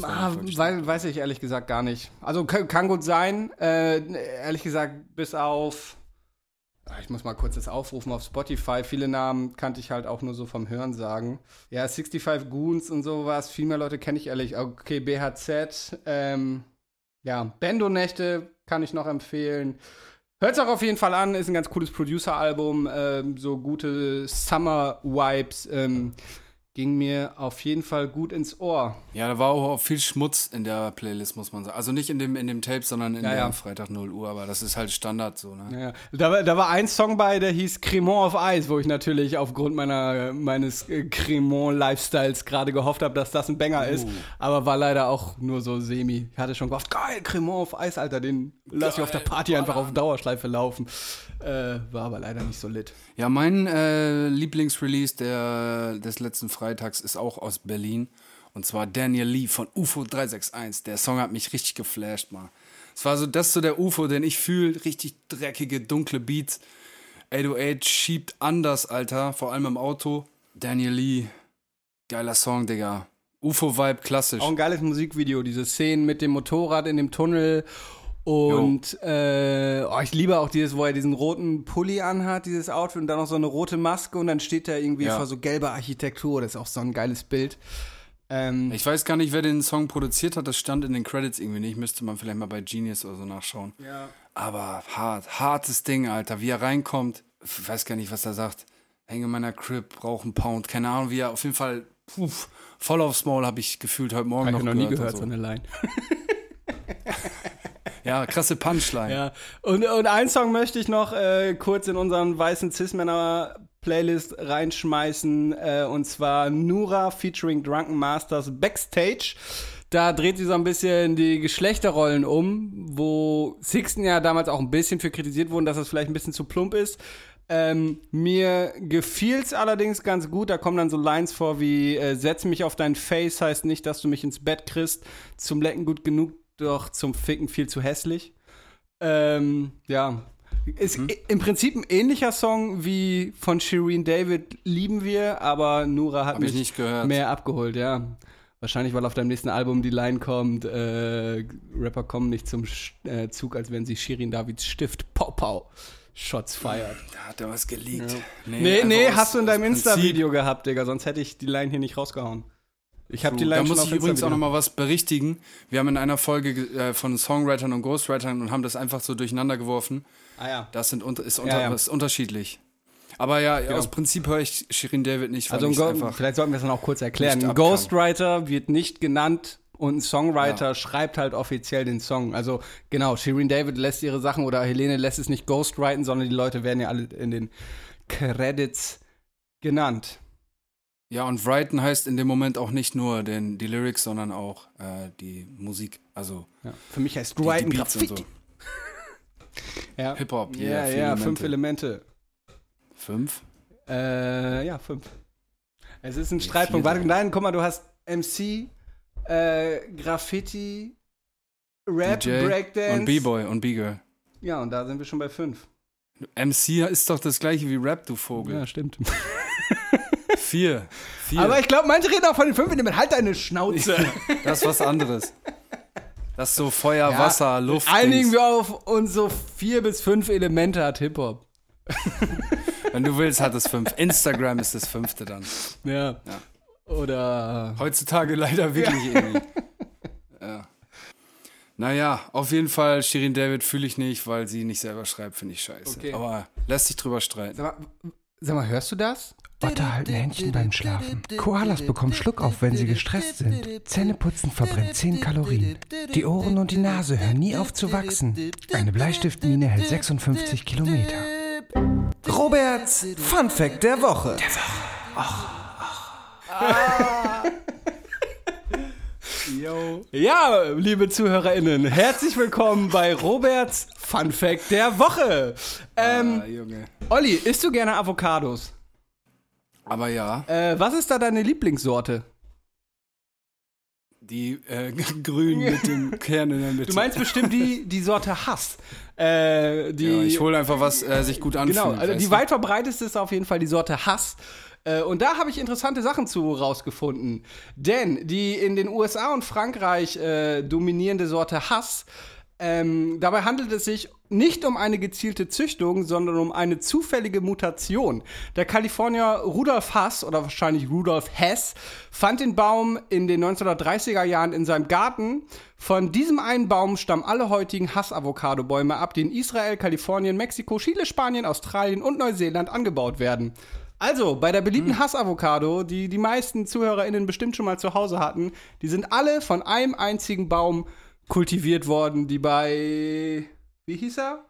B: Ah, weil, weiß ich ehrlich gesagt gar nicht. Also kann, gut sein. Äh, ehrlich gesagt, bis auf. Ah, Ich muss mal kurz das aufrufen auf Spotify. Viele Namen kannte ich halt auch nur so vom Hören sagen. Ja, 65 Goons und sowas. Viel mehr Leute kenne ich ehrlich. Okay, BHZ. Ähm, ja, Bendo-Nächte kann ich noch empfehlen. Hört's auch auf jeden Fall an. Ist ein ganz cooles Producer-Album. Ähm, so gute Summer-Vibes. Ähm, ging mir auf jeden Fall gut ins Ohr.
C: Ja, da war auch viel Schmutz in der Playlist, muss man sagen. Also nicht in dem, in dem Tape, sondern in
B: Ja,
C: der
B: ja.
C: Freitag 0 Uhr, aber das ist halt Standard so, ne?
B: Ja, da, war- da war ein Song bei, der hieß Cremant auf Eis, wo ich natürlich aufgrund meiner, meines äh, Cremant-Lifestyles gerade gehofft habe, dass das ein Banger ist. Aber war leider auch nur so semi. Ich hatte schon gehofft, geil, Cremant auf Eis, Alter, den lass ich auf der Party einfach auf Dauerschleife laufen. Äh, war aber leider nicht so lit.
C: Ja, mein äh, Lieblingsrelease der, des letzten Freitags ist auch aus Berlin. Und zwar Daniel Lee von UFO 361. Der Song hat mich richtig geflasht, Mann. Es war so, das so der UFO, den ich fühle. Richtig dreckige, dunkle Beats. 808 schiebt anders, Alter. Vor allem im Auto. Daniel Lee. Geiler Song, Digga. UFO-Vibe, klassisch.
B: Auch ein geiles Musikvideo, diese Szenen mit dem Motorrad in dem Tunnel Und äh, oh, ich liebe auch dieses, wo er diesen roten Pulli anhat, dieses Outfit und dann noch so eine rote Maske und dann steht er irgendwie
C: Ja.
B: vor so gelber Architektur. Das ist auch so ein geiles Bild. Ähm,
C: Ich weiß gar nicht, wer den Song produziert hat. Das stand in den Credits irgendwie nicht. Müsste man vielleicht mal bei Genius oder so nachschauen.
B: ja.
C: Aber hart, hartes Ding, Alter. Wie er reinkommt, ich weiß gar nicht, was er sagt. Hänge in meiner Crib, brauche einen Pound. Keine Ahnung, wie er auf jeden Fall puh, voll aufs Maul habe ich gefühlt heute Morgen
B: Hab ich
C: noch,
B: noch nie gehört,
C: und
B: so eine Line.
C: Ja, krasse Punchline.
B: Ja, und, und einen Song möchte ich noch äh, kurz in unseren weißen Cis-Männer-Playlist reinschmeißen, äh, und zwar Nura featuring Drunken Masters Backstage. Da dreht sich so ein bisschen die Geschlechterrollen um, wo Sixten ja damals auch ein bisschen für kritisiert wurden, dass das vielleicht ein bisschen zu plump ist. Ähm, mir gefiel's allerdings ganz gut. Da kommen dann so Lines vor wie äh, Setz mich auf dein Face heißt nicht, dass du mich ins Bett kriegst. Zum Lecken gut genug, doch zum Ficken viel zu hässlich. Ähm, ja. Ist i- im Prinzip ein ähnlicher Song wie von Shireen David Lieben wir, aber Nura hat
C: Hab ich
B: mich
C: nicht gehört.
B: mehr abgeholt, ja. Wahrscheinlich, weil auf deinem nächsten Album die Line kommt, äh, Rapper kommen nicht zum Sch äh, Zug, als wenn sie Shirin Davids Stift Pau. Shots fired.
C: Da hat er was geleakt.
B: Nee,
C: einfach
B: nee,
C: aus-
B: hast du in deinem. Insta-Video gehabt, Digga, sonst hätte ich die Line hier nicht rausgehauen. Ich habe die Line
C: Da muss ich übrigens auch
B: Insta-Video.
C: noch mal was berichtigen. Wir haben in einer Folge äh, von Songwritern und Ghostwritern und haben das einfach so durcheinander geworfen.
B: Ah ja.
C: Das sind ist, unter,
B: Ja, ja.
C: ist unterschiedlich. Aber ja, aus Prinzip höre ich Shirin David nicht,
B: Also vielleicht sollten wir es dann auch kurz erklären. Ein. Ghostwriter wird nicht genannt und ein Songwriter schreibt halt offiziell den Song. Also genau, Shirin David lässt ihre Sachen oder Helene lässt es nicht ghostwriten, sondern die Leute werden ja alle in den Credits genannt.
C: Ja, und writen heißt in dem Moment auch nicht nur den, die Lyrics, sondern auch äh, die Musik. Also
B: Ja. Für mich heißt
C: und
B: Graffiti.
C: so.
B: Ja.
C: Hip-Hop,
B: Ja,
C: yeah,
B: ja,
C: vier
B: fünf
C: Elemente.
B: Elemente.
C: Fünf?
B: Äh, ja, fünf. Es ist ein Streitpunkt. Warte, nein, guck mal, du hast MC, äh, Graffiti, Rap,
C: DJ
B: Breakdance.
C: Und B-Boy und B-Girl.
B: Ja, und da sind wir schon bei fünf.
C: MC ist doch das gleiche wie Rap, du Vogel.
B: Ja, stimmt.
C: Vier. Vier.
B: Aber ich glaube, manche reden auch von den fünf Elemente. Halt deine Schnauze.
C: das ist was anderes. Das ist so Feuer,
B: Ja,
C: Wasser, Luft.
B: Einigen wir auf uns so vier bis fünf Elemente hat Hip-Hop.
C: Wenn du willst, hat es fünf. Instagram ist das fünfte dann.
B: Ja. Oder.
C: Heutzutage leider wirklich irgendwie. Ja. Naja, auf jeden Fall, Shirin David fühle ich nicht, weil sie nicht selber schreibt, finde ich scheiße.
B: Okay.
C: Aber lässt sich drüber streiten.
B: Sag mal, sag mal, hörst du das?
D: Otter halten Händchen beim Schlafen. Koalas bekommen Schluckauf, wenn sie gestresst sind. Zähneputzen verbrennt 10 Kalorien. Die Ohren und die Nase hören nie auf zu wachsen. Eine Bleistiftmine hält 56 Kilometer.
E: Roberts Fun Fact der Woche.
B: Ja, liebe ZuhörerInnen, herzlich willkommen bei Roberts Fun Fact der Woche. Ähm,
C: Ah, Junge.
B: Olli, isst du gerne Avocados?
C: Aber ja,
B: Äh, was ist da deine Lieblingssorte?
C: die äh, grün mit dem Kern in der Mitte.
B: Du meinst bestimmt die, die Sorte Hass. Äh, die,
C: ja, ich hole einfach, was äh, sich gut anfühlt.
B: Genau, also die
C: du?
B: weit verbreiteste ist auf jeden Fall die Sorte Hass. Äh, Und da habe ich interessante Sachen zu rausgefunden. Denn die in den USA und Frankreich äh, dominierende Sorte Hass, ähm, dabei handelt es sich nicht um eine gezielte Züchtung, sondern um eine zufällige Mutation. Der Kalifornier Rudolf Hass, oder wahrscheinlich Rudolf Hess, fand den Baum in den 1930er Jahren in seinem Garten. Von diesem einen Baum stammen alle heutigen Hass-Avocado-Bäume ab, die in Israel, Kalifornien, Mexiko, Chile, Spanien, Australien und Neuseeland angebaut werden. Also, bei der beliebten Hass-Avocado, die die meisten ZuhörerInnen bestimmt schon mal zu Hause hatten, die sind alle von einem einzigen Baum kultiviert worden, die bei, wie hieß er?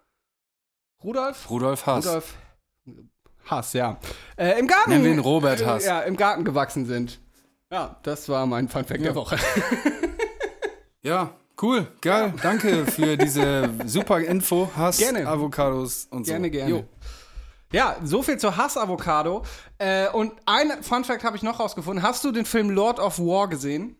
B: Rudolf?
C: Rudolf Haas.
B: Rudolf Hass, ja. Äh, Im Garten.
C: Nennen wir ihn Robert Hass.
B: Äh, ja, im Garten gewachsen sind. Ja, das war mein Funfact der Woche.
C: Ja, cool, geil. Danke für diese super Info. Hass,
B: Gerne.
C: Avocados und so.
B: Gerne, gerne.
C: Jo.
B: Ja, so viel zur Hass-Avocado. Äh, und ein Funfact habe ich noch rausgefunden. Hast du den Film Lord of War gesehen?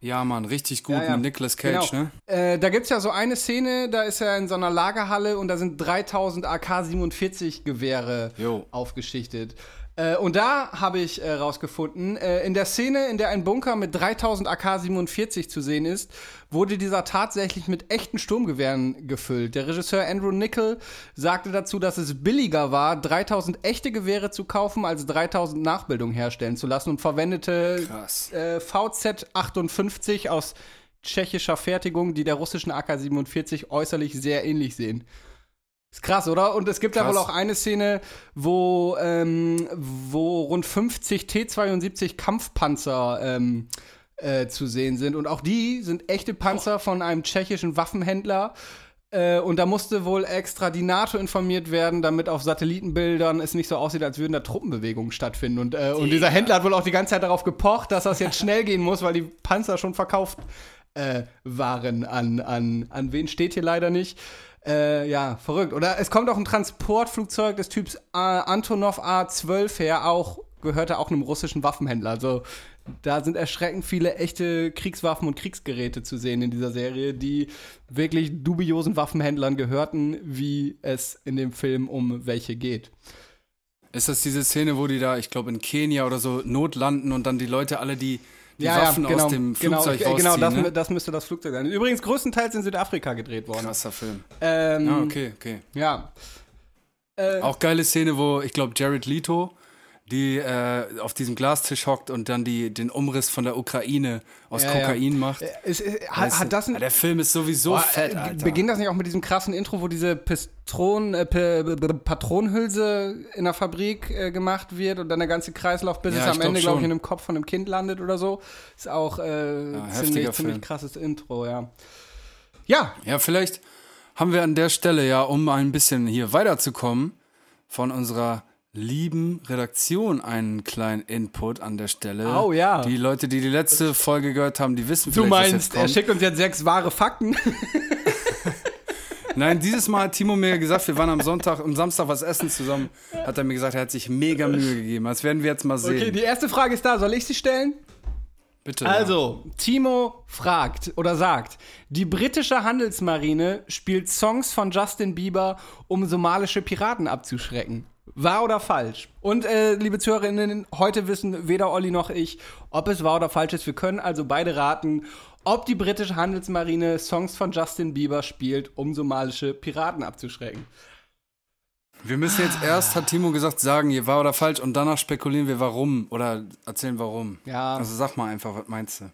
C: Ja, Mann, richtig gut
B: Ja, ja.
C: mit Nicolas Cage,
B: Genau.
C: ne?
B: Äh, da gibt's ja so eine Szene, da ist er in so einer Lagerhalle und da sind 3000 AK-47 Gewehre
C: Jo.
B: aufgeschichtet. Äh, und da habe ich äh, rausgefunden, äh, in der Szene, in der ein Bunker mit 3000 AK-47 zu sehen ist, wurde dieser tatsächlich mit echten Sturmgewehren gefüllt. Der Regisseur Andrew Nickel sagte dazu, dass es billiger war, 3000 echte Gewehre zu kaufen, als 3000 Nachbildungen herstellen zu lassen und verwendete äh, VZ-58 aus tschechischer Fertigung, die der russischen AK-47 äußerlich sehr ähnlich sehen. Ist krass, oder? Und es gibt
C: Krass.
B: wohl auch eine Szene, wo, ähm, wo rund 50 T-72 Kampfpanzer ähm, äh, zu sehen sind. Und auch die sind echte Panzer von einem tschechischen Waffenhändler. Äh, und da musste wohl extra die NATO informiert werden, damit auf Satellitenbildern es nicht so aussieht, als würden da Truppenbewegungen stattfinden. Und, äh, und dieser Händler hat wohl auch die ganze Zeit darauf gepocht, dass das jetzt schnell gehen muss, weil die Panzer schon verkauft äh, waren an, an, an wen steht hier leider nicht. Äh, ja, verrückt. Oder es kommt auch ein Transportflugzeug des Typs äh, Antonov A12 her, auch gehörte auch einem russischen Waffenhändler. Also da sind erschreckend viele echte Kriegswaffen und Kriegsgeräte zu sehen in dieser Serie, die wirklich dubiosen Waffenhändlern gehörten, wie es in dem Film um welche geht.
C: Ist das diese Szene, wo die da, ich glaube, in Kenia oder so notlanden und dann die Leute alle die, die
B: ja,
C: Waffen
B: ja, genau,
C: aus dem Flugzeug
B: genau,
C: rausziehen?
B: Genau, das,
C: ne?
B: das müsste das Flugzeug sein. Übrigens größtenteils in Südafrika gedreht worden.
C: Krasser Film.
B: Ähm,
C: Ah, okay, okay.
B: Ja. Äh,
C: Auch geile Szene, wo ich glaube Jared Leto die äh, auf diesem Glastisch hockt und dann die, den Umriss von der Ukraine aus
B: Ja, ja.
C: Kokain macht.
B: es, es, hat,
C: Weißt du?
B: hat das ein,
C: Ja, der Film ist sowieso
B: Boah,
C: fett,
B: äh,
C: Alter.
B: Beginnt das nicht auch mit diesem krassen Intro, wo diese Pistron, äh, Patronenhülse in der Fabrik äh, gemacht wird und dann der ganze Kreislauf, bis
C: Ja,
B: es am
C: glaub
B: Ende, glaube ich, in einem Kopf von einem Kind landet oder so. Ist auch äh,
C: heftiger
B: ziemlich, ziemlich krasses Intro, ja. Ja,
C: Ja, vielleicht haben wir an der Stelle ja, um ein bisschen hier weiterzukommen, von unserer lieben Redaktion einen kleinen Input an der Stelle.
B: Oh, ja.
C: Die Leute, die die letzte Folge gehört haben, die wissen
B: du
C: vielleicht, jetzt
B: meinst, er schickt uns jetzt sechs wahre Fakten.
C: Nein, dieses Mal hat Timo mir gesagt, wir waren am Sonntag, am Samstag was essen zusammen, hat er mir gesagt, er hat sich mega Mühe gegeben. Das werden wir jetzt mal sehen.
B: Okay, die erste Frage ist da. Soll ich sie stellen?
C: Bitte.
B: Also, Timo fragt oder sagt, die britische Handelsmarine spielt Songs von Justin Bieber, um somalische Piraten abzuschrecken. Wahr oder falsch? Und äh, liebe Zuhörerinnen, heute wissen weder Olli noch ich, ob es wahr oder falsch ist. Wir können also beide raten, ob die britische Handelsmarine Songs von Justin Bieber spielt, um somalische Piraten abzuschrecken.
C: Wir müssen jetzt erst, hat Timo gesagt, sagen, hier war oder falsch und danach spekulieren wir warum oder erzählen warum.
B: Ja.
C: Also sag mal einfach, was meinst du?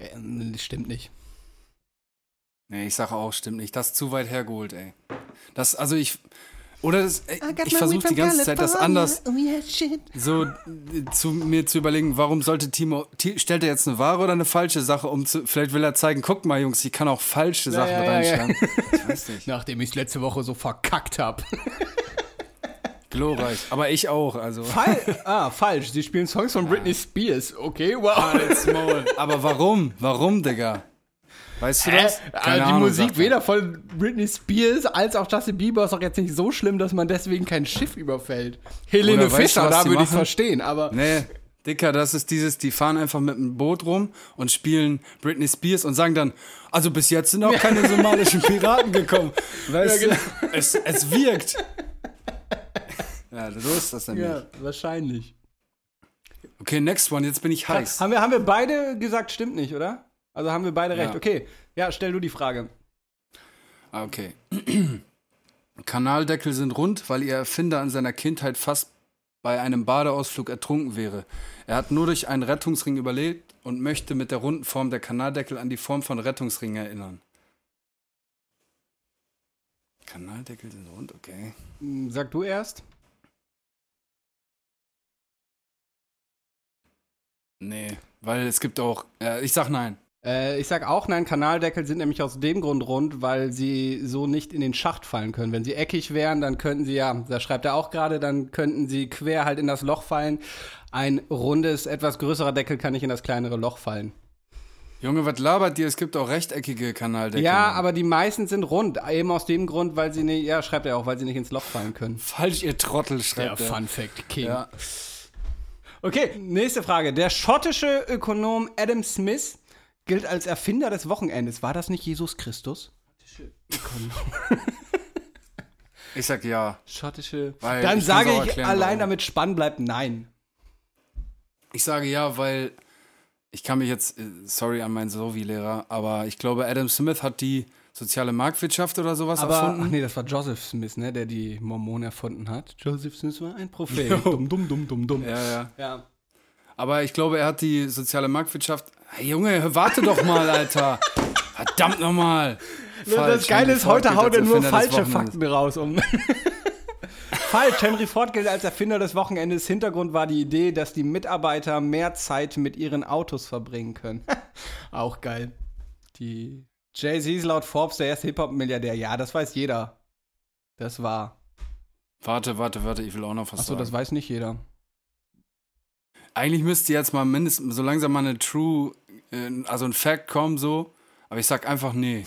B: Äh, stimmt nicht.
C: Nee, ich sage auch, stimmt nicht. Das ist zu weit hergeholt, ey. Das, also ich. Oder das, ey, ich versuche die ganze Zeit das anders so äh, zu mir zu überlegen, warum sollte Timo, Ti- stellt er jetzt eine wahre oder eine falsche Sache, um zu, vielleicht will er zeigen, guck mal Jungs, ich kann auch falsche Sachen
B: ja, ja, ja.
C: reinschreiben. Ich weiß nicht.
B: Nachdem ich es letzte Woche so verkackt habe.
C: Glorreich. Aber ich auch, also.
B: Fal ah, falsch. Sie spielen Songs von Britney Spears. Okay, wow.
C: Aber warum? Warum, Digga? Weißt du das?
B: Äh,
C: Keine
B: die
C: Ahnung,
B: Musik
C: er.
B: weder von Britney Spears als auch Justin Bieber ist doch jetzt nicht so schlimm, dass man deswegen kein Schiff überfällt. Helene
C: Oder weißt du,
B: Fischer, da würde ich verstehen, aber
C: Nee, Dicker, das ist dieses, die fahren einfach mit einem Boot rum und spielen Britney Spears und sagen dann, also bis jetzt sind auch keine somalischen Piraten gekommen. Weißt
B: Ja,
C: du, es, es wirkt. Ja, so ist das nämlich.
B: ja, wahrscheinlich.
C: Okay, next one, jetzt bin ich heiß.
B: Haben wir, haben wir beide gesagt, stimmt nicht, oder? Also haben wir beide
C: Ja.
B: recht. Okay, ja, stell du die Frage.
C: Ah, Okay. Kanaldeckel sind rund, weil ihr Erfinder in seiner Kindheit fast bei einem Badeausflug ertrunken wäre. Er hat nur durch einen Rettungsring überlebt und möchte mit der runden Form der Kanaldeckel an die Form von Rettungsringen erinnern. Kanaldeckel sind rund, okay.
B: Hm, Sag du erst.
C: Nee, weil es gibt auch. Äh, ich sag nein.
B: Äh, ich sag auch nein, Kanaldeckel sind nämlich aus dem Grund rund, weil sie so nicht in den Schacht fallen können. Wenn sie eckig wären, dann könnten sie ja, da schreibt er auch gerade, dann könnten sie quer halt in das Loch fallen. Ein rundes, etwas größerer Deckel kann nicht in das kleinere Loch fallen.
C: Junge, was labert dir? Es gibt auch rechteckige Kanaldeckel.
B: Ja, aber die meisten sind rund, eben aus dem Grund, weil sie nicht, ja, schreibt er auch, weil sie nicht ins Loch fallen können.
C: Falsch, ihr Trottel,
B: Der
C: schreibt er.
B: Fun Fact King.
C: Ja.
B: Okay, nächste Frage. Der schottische Ökonom Adam Smith gilt als Erfinder des Wochenendes. War das nicht Jesus Christus?
C: Ich sag ja.
B: Schottische.
C: Weil
B: Dann
C: ich
B: sage ich,
C: erklären,
B: allein
C: warum.
B: damit spannend bleibt, nein.
C: Ich sage ja, weil ich kann mich jetzt, äh, sorry an meinen Sovi-Lehrer, aber ich glaube, Adam Smith hat die soziale Marktwirtschaft oder sowas
B: Aber,
C: erfunden.
B: ach nee, das war Joseph Smith, ne, der die Mormonen erfunden hat. Joseph Smith war ein Prophet. dumm, dumm, dumm, dumm, dumm.
C: Ja, ja.
B: Ja.
C: Aber ich glaube, er hat die soziale Marktwirtschaft. Hey, Junge, warte doch mal, Alter. Verdammt nochmal.
B: das Geile ist, heute haut er nur falsche Fakten raus. Um Falsch, Henry Ford gilt als Erfinder des Wochenendes. Hintergrund war die Idee, dass die Mitarbeiter mehr Zeit mit ihren Autos verbringen können. Auch geil. Die Jay-Z ist laut Forbes der erste Hip-Hop-Milliardär. Ja, das weiß jeder. Das war.
C: Warte, warte, warte, ich will auch noch was
B: Achso,
C: sagen.
B: das weiß nicht jeder.
C: Eigentlich müsste jetzt mal mindestens so langsam mal eine True, äh, also ein Fact kommen, so. Aber ich sag einfach nee.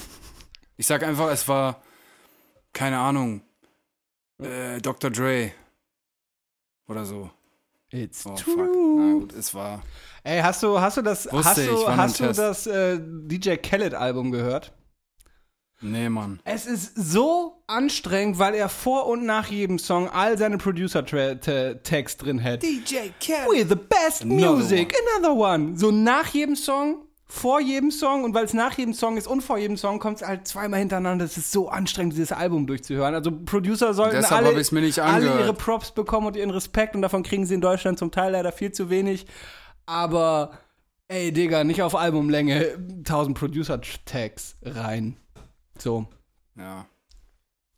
C: Ich sag einfach, es war, keine Ahnung, äh, Dr. Dre. Oder so.
B: It's
C: Oh,
B: true.
C: fuck. Na gut, es war.
B: Ey, hast du, hast du das,
C: Wusste
B: hast du, hast du das äh, DJ Khaled-Album gehört?
C: Nee, Mann.
B: Es ist so anstrengend, weil er vor und nach jedem Song all seine Producer-Tags drin hat.
E: DJ Khaled.
B: We're the best
C: Another
B: music, another one. So nach jedem Song, vor jedem Song und weil es nach jedem Song ist und vor jedem Song kommt es halt zweimal hintereinander. Es ist so anstrengend, dieses Album durchzuhören. Also Producer sollten
C: Deshalb
B: alle, alle ihre Props bekommen und ihren Respekt und davon kriegen sie in Deutschland zum Teil leider viel zu wenig. Aber ey, Digga, nicht auf Albumlänge 1000 Producer-Tags rein. So.
C: Ja.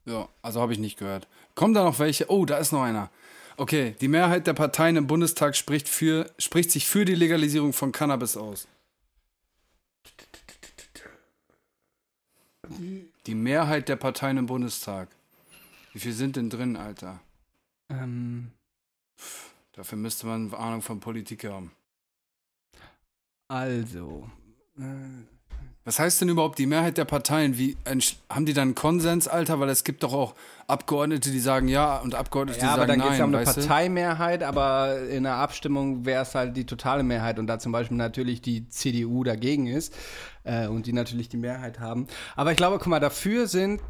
C: Ja, also habe ich nicht gehört. Kommen da noch welche? Oh, da ist noch einer. Okay, die Mehrheit der Parteien im Bundestag spricht, für, spricht sich für die Legalisierung von Cannabis aus. Die Mehrheit der Parteien im Bundestag. Wie viel sind denn drin, Alter?
B: Ähm,
C: Dafür müsste man Ahnung von Politik haben.
B: also. Äh,
C: Was heißt denn überhaupt die Mehrheit der Parteien? Wie haben die dann Konsens, Alter? Weil es gibt doch auch Abgeordnete, die sagen ja und Abgeordnete,
B: Ja,
C: die
B: aber
C: sagen
B: dann geht es
C: nein.
B: ja um eine? Parteimehrheit, aber in der Abstimmung wäre es halt die totale Mehrheit und da zum Beispiel natürlich die CDU dagegen ist äh, und die natürlich die Mehrheit haben. Aber ich glaube, guck mal, dafür sind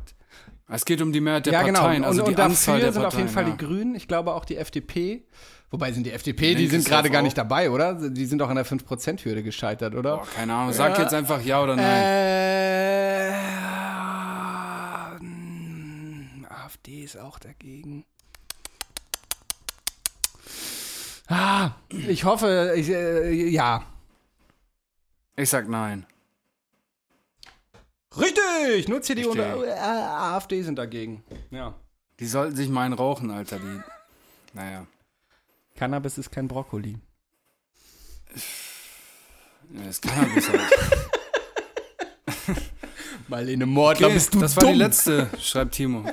C: Es geht um die Mehrheit der
B: ja
C: Parteien,
B: genau
C: also
B: und,
C: die
B: und
C: Anzahl
B: dafür sind
C: Parteien.
B: auf jeden Fall
C: ja.
B: die Grünen. Ich glaube auch die FDP. Wobei sind die FDP, die
C: Linkes
B: sind gerade
C: auch.
B: gar nicht dabei, oder? Die sind doch an der 5%-Hürde gescheitert, oder?
C: Boah, keine Ahnung, sag
B: Ja.
C: jetzt einfach ja oder nein.
B: Äh, AfD ist auch dagegen. Ah, ich hoffe, ich, äh, ja.
C: Ich sag nein.
B: Richtig! Nur CDU und
C: Richtig.
B: äh, AfD sind dagegen. Ja.
C: Die sollten sich mal einen rauchen, Alter. Die, naja.
B: Cannabis ist kein Brokkoli.
C: Das Cannabis halt.
B: Marlene Mordler,
C: Okay,
B: bist du
C: das
B: dumm.
C: war die letzte, schreibt Timo.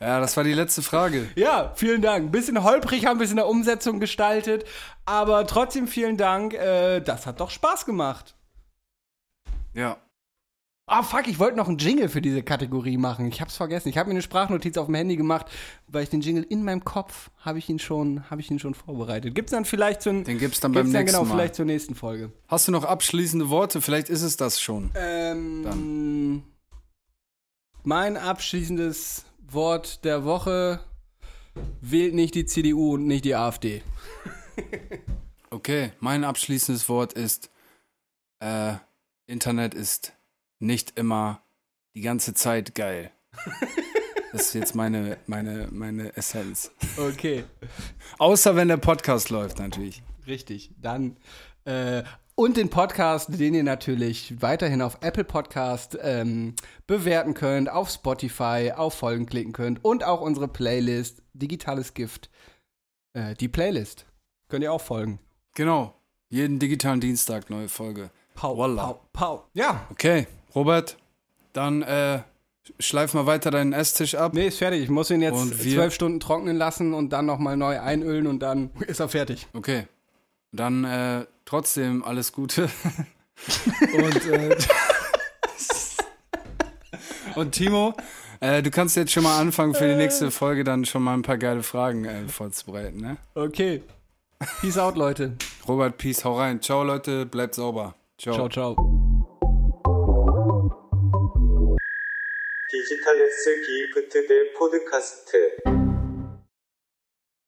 C: ja, das war die letzte Frage.
B: Ja, vielen Dank. Ein bisschen holprig haben wir es in der Umsetzung gestaltet, aber trotzdem vielen Dank. Äh, das hat doch Spaß gemacht.
C: Ja.
B: Ah, fuck, ich wollte noch einen Jingle für diese Kategorie machen. Ich hab's vergessen. Ich habe mir eine Sprachnotiz auf dem Handy gemacht, weil ich den Jingle in meinem Kopf habe ich ihn schon, habe ich ihn schon vorbereitet. Gibt's dann vielleicht zur,
C: Den gibt's dann
B: gibt's
C: beim
B: dann
C: nächsten
B: genau
C: Mal.
B: vielleicht zur nächsten Folge.
C: Hast du noch abschließende Worte? Vielleicht ist es das schon.
B: Ähm, mein abschließendes Wort der Woche wählt nicht die CDU und nicht die AfD.
C: Okay, mein abschließendes Wort ist, äh, Internet ist nicht immer die ganze Zeit geil. Das ist jetzt meine, meine, meine Essenz.
B: Okay.
C: Außer wenn der Podcast läuft, natürlich.
B: Richtig. Dann äh, und den Podcast, den ihr natürlich weiterhin auf Apple Podcast ähm, bewerten könnt, auf Spotify, auf Folgen klicken könnt und auch unsere Playlist Digitales Gift. Äh, die Playlist könnt ihr auch folgen.
C: Genau. Jeden digitalen Dienstag neue Folge.
B: Pau,
C: Voila.
B: pau, pau. Ja,
C: Okay, Robert, dann äh, schleif mal weiter deinen Esstisch ab.
B: nee, ist fertig. Ich muss ihn jetzt zwölf Stunden trocknen lassen und dann nochmal neu einölen und dann ist er fertig.
C: Okay. Dann äh, trotzdem alles Gute. und, äh, und Timo, äh, du kannst jetzt schon mal anfangen für die nächste Folge dann schon mal ein paar geile Fragen äh, vorzubereiten, ne?
B: Okay. Peace out, Leute.
C: Robert, Peace, hau rein. Ciao, Leute, bleibt sauber. Ciao.
B: Ciao, ciao.
A: 디지털레스 기프트 대 포드카스트